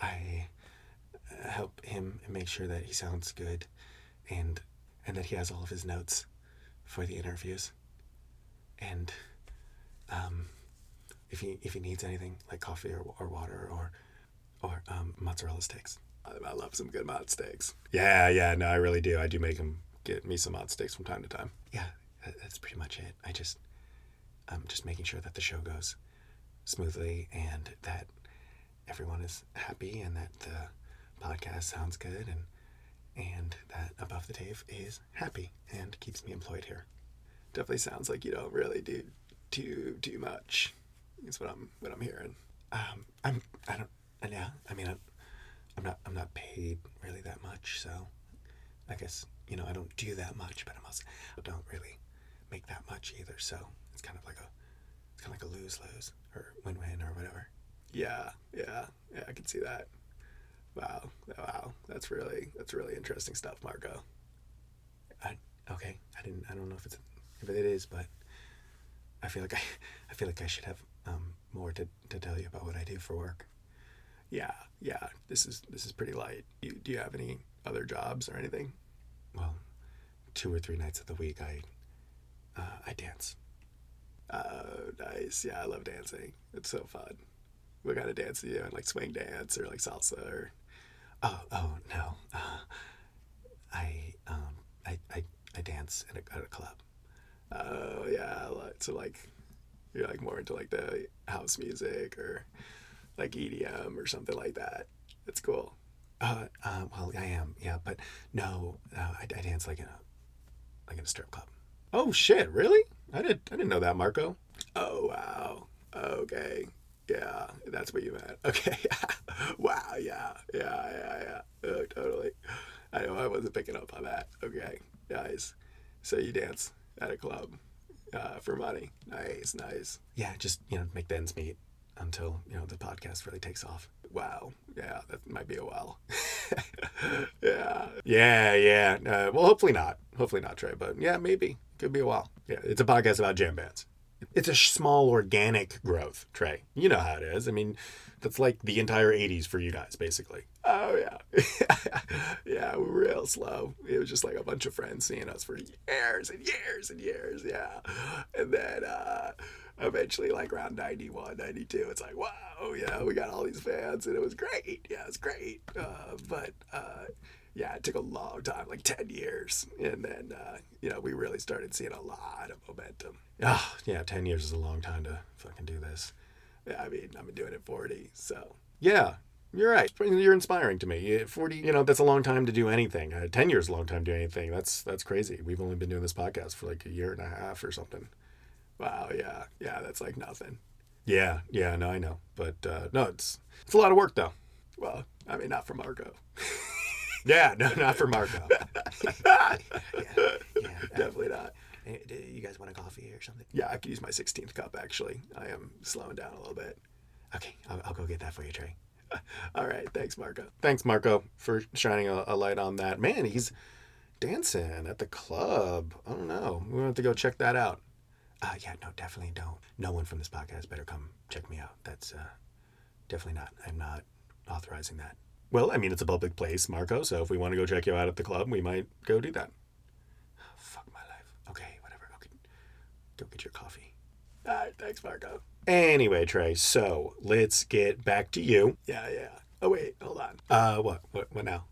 I help him make sure that he sounds good and and that he has all of his notes for the interviews. And um, if he if he needs anything like coffee or, or water or or um, mozzarella sticks. I, I love some good mod steaks. Yeah, yeah, no, I really do. I do make him get me some mod steaks from time to time. Yeah, that's pretty much it. I just, I'm just making sure that the show goes smoothly and that everyone is happy and that the podcast sounds good and and that Above the Dave is happy and keeps me employed here. Definitely sounds like you don't really do too too much. That's what I'm what I'm hearing. Um, I'm I don't and yeah. I mean, I'm, I'm not I'm not paid really that much, so I guess you know I don't do that much, but I'm also I don't really make that much either. So it's kind of like a it's kind of like a lose lose or win win or whatever. Yeah, yeah, yeah. I can see that. Wow, wow. That's really that's really interesting stuff, Marco. I, okay, I didn't. I don't know if it's if it is, but I feel like I [laughs] I feel like I should have um, more to, to tell you about what I do for work. Yeah, yeah. This is this is pretty light. You, do you have any other jobs or anything? Well, two or three nights of the week, I uh, I dance. Oh, nice. Yeah, I love dancing. It's so fun. What kind of dance do you do? Like swing dance or like salsa or? Oh, oh no. Uh, I um I, I, I dance at a, at a club. Oh yeah, so like you're like more into like the house music or like EDM or something like that. That's cool. Uh, uh well I am yeah, but no, uh, I, I dance like in a like in a strip club. Oh shit, really? I did I didn't know that, Marco. Oh wow. Okay. Yeah, that's what you meant. [laughs] Okay. wow. Yeah. Yeah. Yeah. Yeah. Oh, totally. I know. I wasn't picking up on that. Okay. Nice. So you dance at a club uh, for money. Nice. Nice. Yeah. Just you know, make the ends meet until you know the podcast really takes off. Wow. Yeah. That might be a while. [laughs] yeah. Yeah. Yeah. Uh, well, hopefully not. Hopefully not, Trey. But yeah, maybe could be a while. Yeah. It's a podcast about jam bands. It's a small organic growth, Trey. You know how it is. I mean, that's like the entire 80s for you guys, basically. Oh, yeah. [laughs] yeah, real slow. It was just like a bunch of friends seeing us for years and years and years. Yeah. And then uh, eventually, like around 91, 92, it's like, wow, yeah, we got all these fans and it was great. Yeah, it was great. Uh, but, uh, yeah, it took a long time, like 10 years. And then, uh, you know, we really started seeing a lot of momentum. Oh, yeah, 10 years is a long time to fucking do this. Yeah, I mean, I've been doing it 40, so. Yeah, you're right. You're inspiring to me. 40, you know, that's a long time to do anything. Uh, 10 years is a long time to do anything. That's that's crazy. We've only been doing this podcast for like a year and a half or something. Wow, yeah. Yeah, that's like nothing. Yeah, yeah, no, I know. But uh, no, it's it's a lot of work though. Well, I mean, not for Marco. [laughs] yeah, no, not for Marco. [laughs] yeah, yeah, definitely not. You guys want a coffee or something? Yeah, I could use my 16th cup actually. I am slowing down a little bit. Okay, I'll, I'll go get that for you, Trey. [laughs] All right, thanks, Marco. Thanks, Marco, for shining a, a light on that. Man, he's dancing at the club. I don't know. We're going to have to go check that out. Uh, yeah, no, definitely don't. No one from this podcast better come check me out. That's uh, definitely not. I'm not authorizing that. Well, I mean, it's a public place, Marco. So if we want to go check you out at the club, we might go do that. Fuck my life. Okay, whatever. Okay, go get your coffee. All right, thanks, Marco. Anyway, Trey, so let's get back to you. Yeah, yeah. Oh, wait, hold on. Uh, what? What, what now?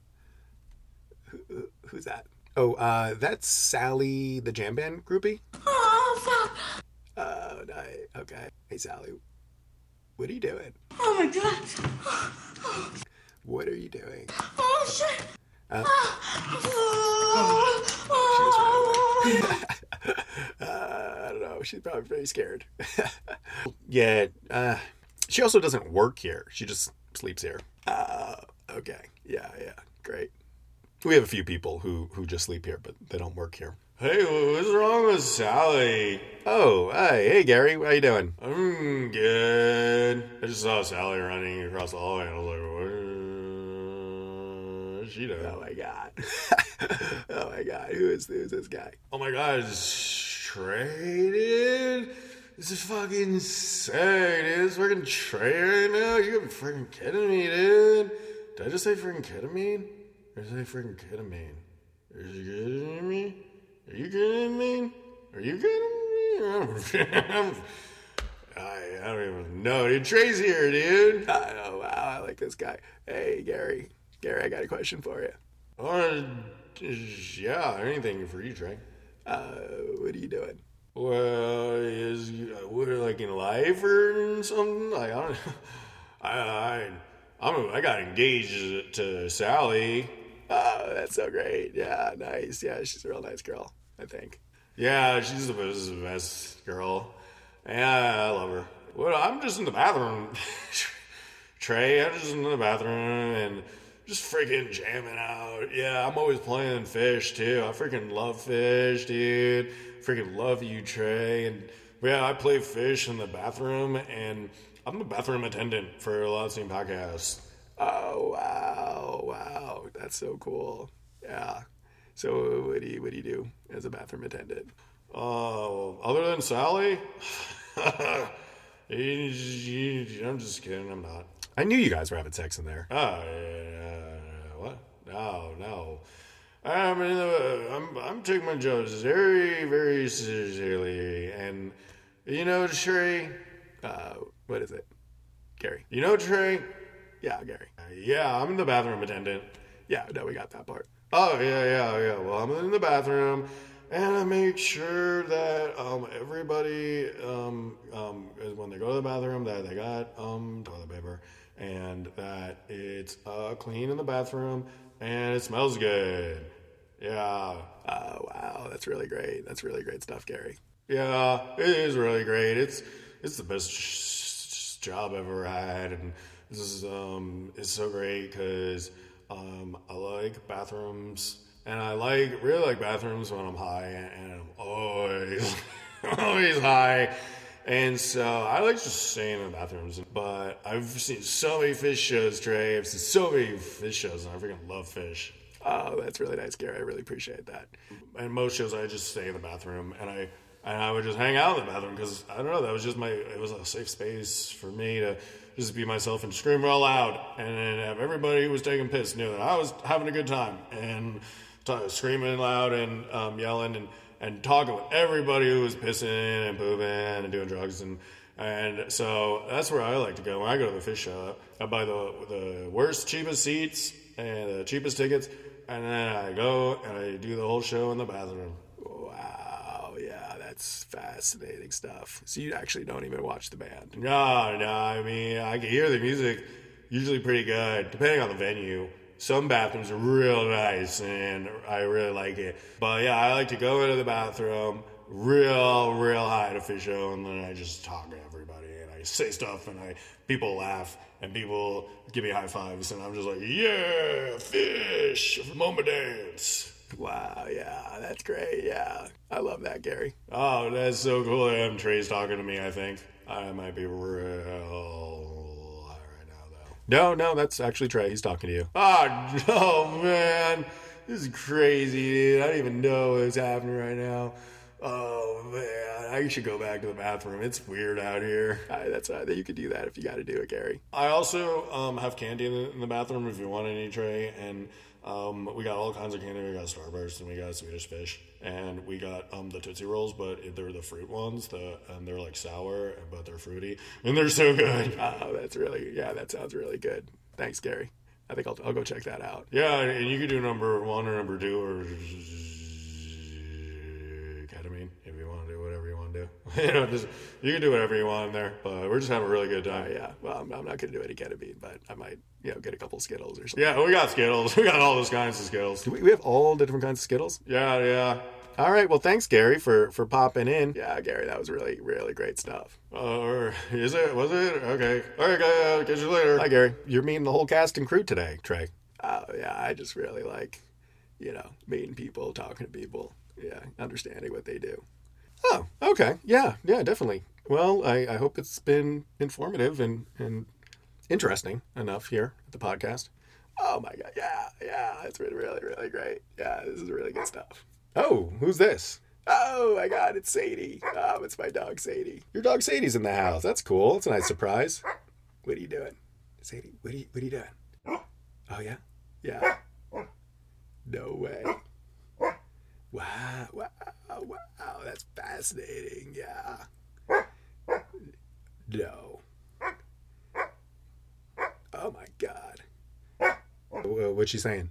Who, who- who's that? Oh, uh, that's Sally, the jam band groupie. Oh, fuck. Oh, no. Okay. Hey, Sally. What are you doing? Oh my god. What are you doing? Oh shit. Uh, [laughs] Oh, uh, [laughs] I don't know. She's probably very scared. [laughs] yeah. Uh, she also doesn't work here. She just sleeps here. Uh, okay. Yeah, yeah. Great. We have a few people who, who just sleep here, but they don't work here. Hey, what's wrong with Sally? Oh, hey, hey, Gary. How you doing? I'm good. I just saw Sally running across the hallway, and I was like, what is she doing? Oh my god. [laughs] oh my god. Who is, who is this guy? Oh my god, dude. This is fucking sick, dude. It's fucking Trey right now. You gotta be freaking kidding me, dude. Did I just say freaking ketamine? Or did I say freaking ketamine? Are you kidding me? Are you kidding me? Are you kidding me? I, [laughs] I don't even know. Dude, Trey's here, dude. I know. Wow, I like this guy. Hey, Gary. Gary, I got a question for you. Uh, yeah, anything for you, Trey. Uh, what are you doing? Well, is what like in life or something? Like I don't. [laughs] I I I'm I got engaged to Sally. Oh, that's so great. Yeah, nice. Yeah, she's a real nice girl. I think. Yeah, she's the best, the best girl. Yeah, I love her. Well, I'm just in the bathroom. [laughs] Trey, I'm just in the bathroom and just freaking jamming out. Yeah, I'm always playing Phish too. I freaking love Phish, dude. Freaking love you, Trey. And yeah, I play Phish in the bathroom and I'm a bathroom attendant for a Lot Scene podcast. Oh wow, wow, that's so cool. Yeah. So what do you what do you do as a bathroom attendant? Oh, other than Sally? [laughs] I'm just kidding, I'm not. I knew you guys were having sex in there. Oh, yeah, what? No, no. I'm in the, I'm I'm taking my jobs very very seriously. and you know Trey, Uh, what is it? Gary. you know Trey. Yeah, Gary. Yeah, I'm the bathroom attendant. Yeah, no, we got that part. Oh yeah, yeah, yeah. Well, I'm in the bathroom, and I make sure that um, everybody um, um, when they go to the bathroom that they got um, toilet paper, and that it's uh, clean in the bathroom and it smells good. Yeah, Oh wow, that's really great. That's really great stuff, Gary. yeah, it is really great. It's it's the best sh- sh- job I've ever had, and this is um it's so great because um I like bathrooms, and I like really like bathrooms when I'm high, and I'm always [laughs] always high. And so I like just staying in the bathrooms, but I've seen so many Phish shows, Trey. I've seen so many Phish shows, and I freaking love Phish. Oh, that's really nice, Gary. I really appreciate that. And most shows, I just stay in the bathroom, and I and I would just hang out in the bathroom because I don't know. That was just my. It was a safe space for me to just be myself and scream real loud, and then have everybody who was taking piss knew that I was having a good time and t- screaming loud and um, yelling and and talking with everybody who was pissing and pooping and doing drugs and. And so that's where I like to go. When I go to the Phish show, I buy the the worst, cheapest seats and the cheapest tickets, and then I go and I do the whole show in the bathroom. Wow, yeah, that's fascinating stuff. So you actually don't even watch the band. No, no, I mean, I can hear the music usually pretty good, depending on the venue. Some bathrooms are real nice, and I really like it. But yeah, I like to go into the bathroom real, real high to Phish and then I just talk to everybody, and I say stuff, and I people laugh, and people give me high fives, and I'm just like, yeah, Phish, mama dance. Wow, yeah, that's great. Yeah, I love that, Gary. Oh, that's so cool. And Trey's talking to me, I think. I might be real No, no, that's actually Trey. He's talking to you. Oh, no, man. This is crazy, dude. I don't even know what's happening right now. Oh, man. I should go back to the bathroom. It's weird out here. Uh, that's uh, you could do that if you got to do it, Gary. I also um, have candy in the, in the bathroom if you want any, Trey. And um, we got all kinds of candy. We got Starburst and we got Swedish Fish. And we got um, the Tootsie Rolls, but they're the fruit ones. The, and they're like sour, but they're fruity. And they're so good. [laughs] Oh, that's really yeah, that sounds really good. Thanks, Gary. I think I'll I'll go check that out. Yeah, and you could do number one or number two or ketamine if you want to do whatever you want to do. [laughs] you know, just you can do whatever you want in there. But we're just having a really good time. Uh, yeah, well, I'm, I'm not going to do any ketamine, but I might you know get a couple Skittles or something. Yeah, we got Skittles. [laughs] We got all those kinds of Skittles. We, we have all the different kinds of Skittles. Yeah, yeah. All right, well, thanks, Gary, for for popping in. Yeah, Gary, that was really really great stuff. Or is it? Was it? Okay. All right, guys. Catch you later. Hi, Gary. You're meeting the whole cast and crew today, Trey. Oh yeah, I just really like, you know, meeting people, talking to people. Yeah, understanding what they do. Oh, okay. Yeah, yeah, definitely. Well, I, I hope it's been informative and, and interesting enough here at the podcast. Oh my god, yeah, yeah, it's been really, really great. Yeah, this is really good stuff. Oh, who's this? Oh my god, it's Sadie. Oh, it's my dog Sadie. Your dog Sadie's in the house. That's cool. It's a nice surprise. What are you doing? Sadie, what are you, what are you doing? [gasps] Oh yeah? Yeah. No way. Wow, wow, wow, that's fascinating. Yeah. No. Oh my god. What's she saying?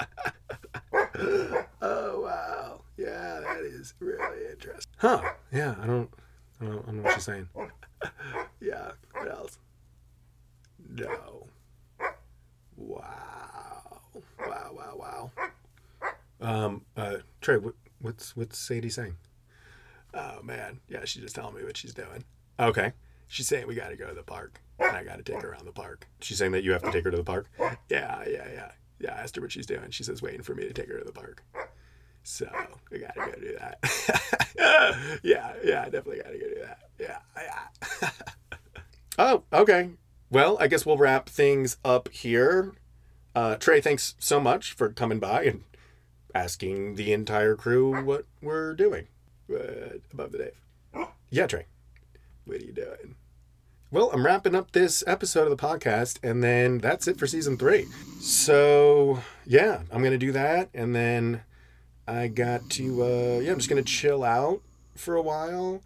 [laughs] [laughs] oh wow. Yeah, that is really interesting. Huh. Yeah, I don't I don't, I don't know what she's saying. [laughs] yeah, what else? No. Wow. Wow, wow, wow. Um, uh, Trey, what, what's what's Sadie saying? Oh man, yeah, she's just telling me what she's doing. Okay, She's saying we got to go to the park, and I got to take her around the park. She's saying that you have to take her to the park. Yeah, yeah, yeah. Yeah, I asked her what she's doing. She says waiting for me to take her to the park. So we gotta go do that. [laughs] yeah, yeah, I definitely gotta go do that. Yeah, yeah. [laughs] Oh, okay. Well, I guess we'll wrap things up here. Uh, Trey, thanks so much for coming by and asking the entire crew what we're doing. What above the Dave? Yeah, Trey. What are you doing? Well, I'm wrapping up this episode of the podcast, and then that's it for season three. So, yeah, I'm going to do that. And then I got to, uh, yeah, I'm just going to chill out for a while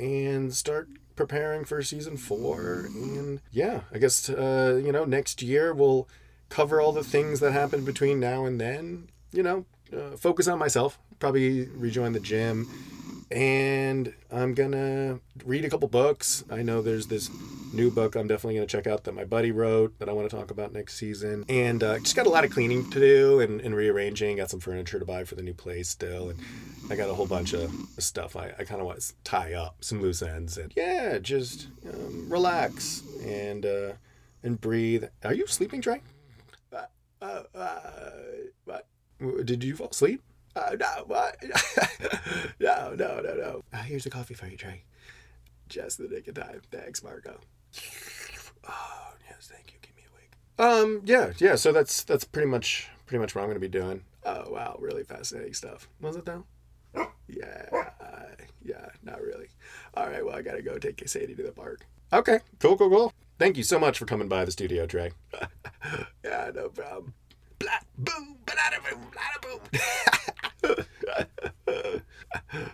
and start preparing for season four. And yeah, I guess, uh, you know, next year we'll cover all the things that happened between now and then. You know, uh, focus on myself, probably rejoin the gym and I'm gonna read a couple books. I know there's this new book I'm definitely gonna check out that my buddy wrote that I want to talk about next season, and uh, just got a lot of cleaning to do and, and rearranging. Got some furniture to buy for the new place still, and I got a whole bunch of stuff I, I kind of want to tie up some loose ends and yeah, just um, relax and uh, and breathe. Are you sleeping, Trey? Uh, uh, uh, what? Did you fall asleep? Uh, no, what? [laughs] no, no, no, no. Uh, here's a coffee for you, Trey. Just the nick of time. Thanks, Marco. [sighs] Oh, yes, thank you. Keep me awake. Um, yeah, yeah. So that's that's pretty much pretty much what I'm gonna be doing. Oh, wow. Really fascinating stuff. Was it though? Yeah, uh, yeah, not really. All right, well, I gotta go take Sadie to the park. Okay, cool, cool, cool. Thank you so much for coming by the studio, Trey. [laughs] yeah, no problem. Blah, boom, banana boom, boom. [laughs]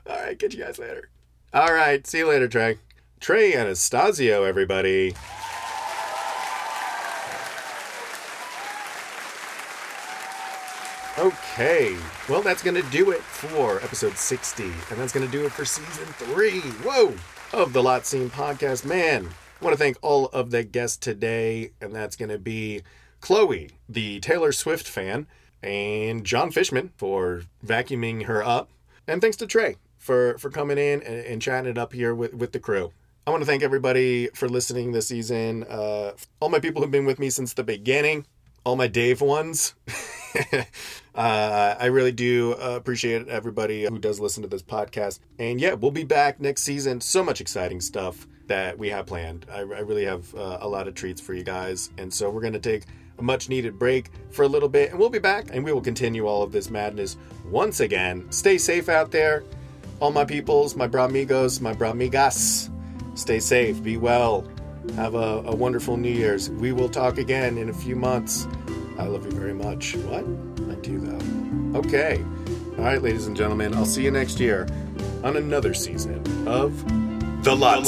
All right, catch you guys later. All right, see you later, Trey. Trey Anastasio, everybody. Okay, well, that's going to do it for episode 60, and that's going to do it for season three. Whoa! Of the Lot Scene podcast. Man, I want to thank all of the guests today, and that's going to be Chloe, the Taylor Swift fan, and John Fishman for vacuuming her up. And thanks to Trey for, for coming in and, and chatting it up here with, with the crew. I want to thank everybody for listening this season. Uh, all my people who've been with me since the beginning, all my Dave ones. [laughs] uh, I really do appreciate everybody who does listen to this podcast. And yeah, we'll be back next season. So much exciting stuff that we have planned. I, I really have uh, a lot of treats for you guys. And so we're going to take a much needed break for a little bit and we'll be back and we will continue all of this madness once again. Stay safe out there. All my peoples, my bramigos, my bramigas. Stay safe, be well, have a, a wonderful New Year's. We will talk again in a few months. I love you very much. What? I do, though. Okay. All right, ladies and gentlemen, I'll see you next year on another season of The Lot.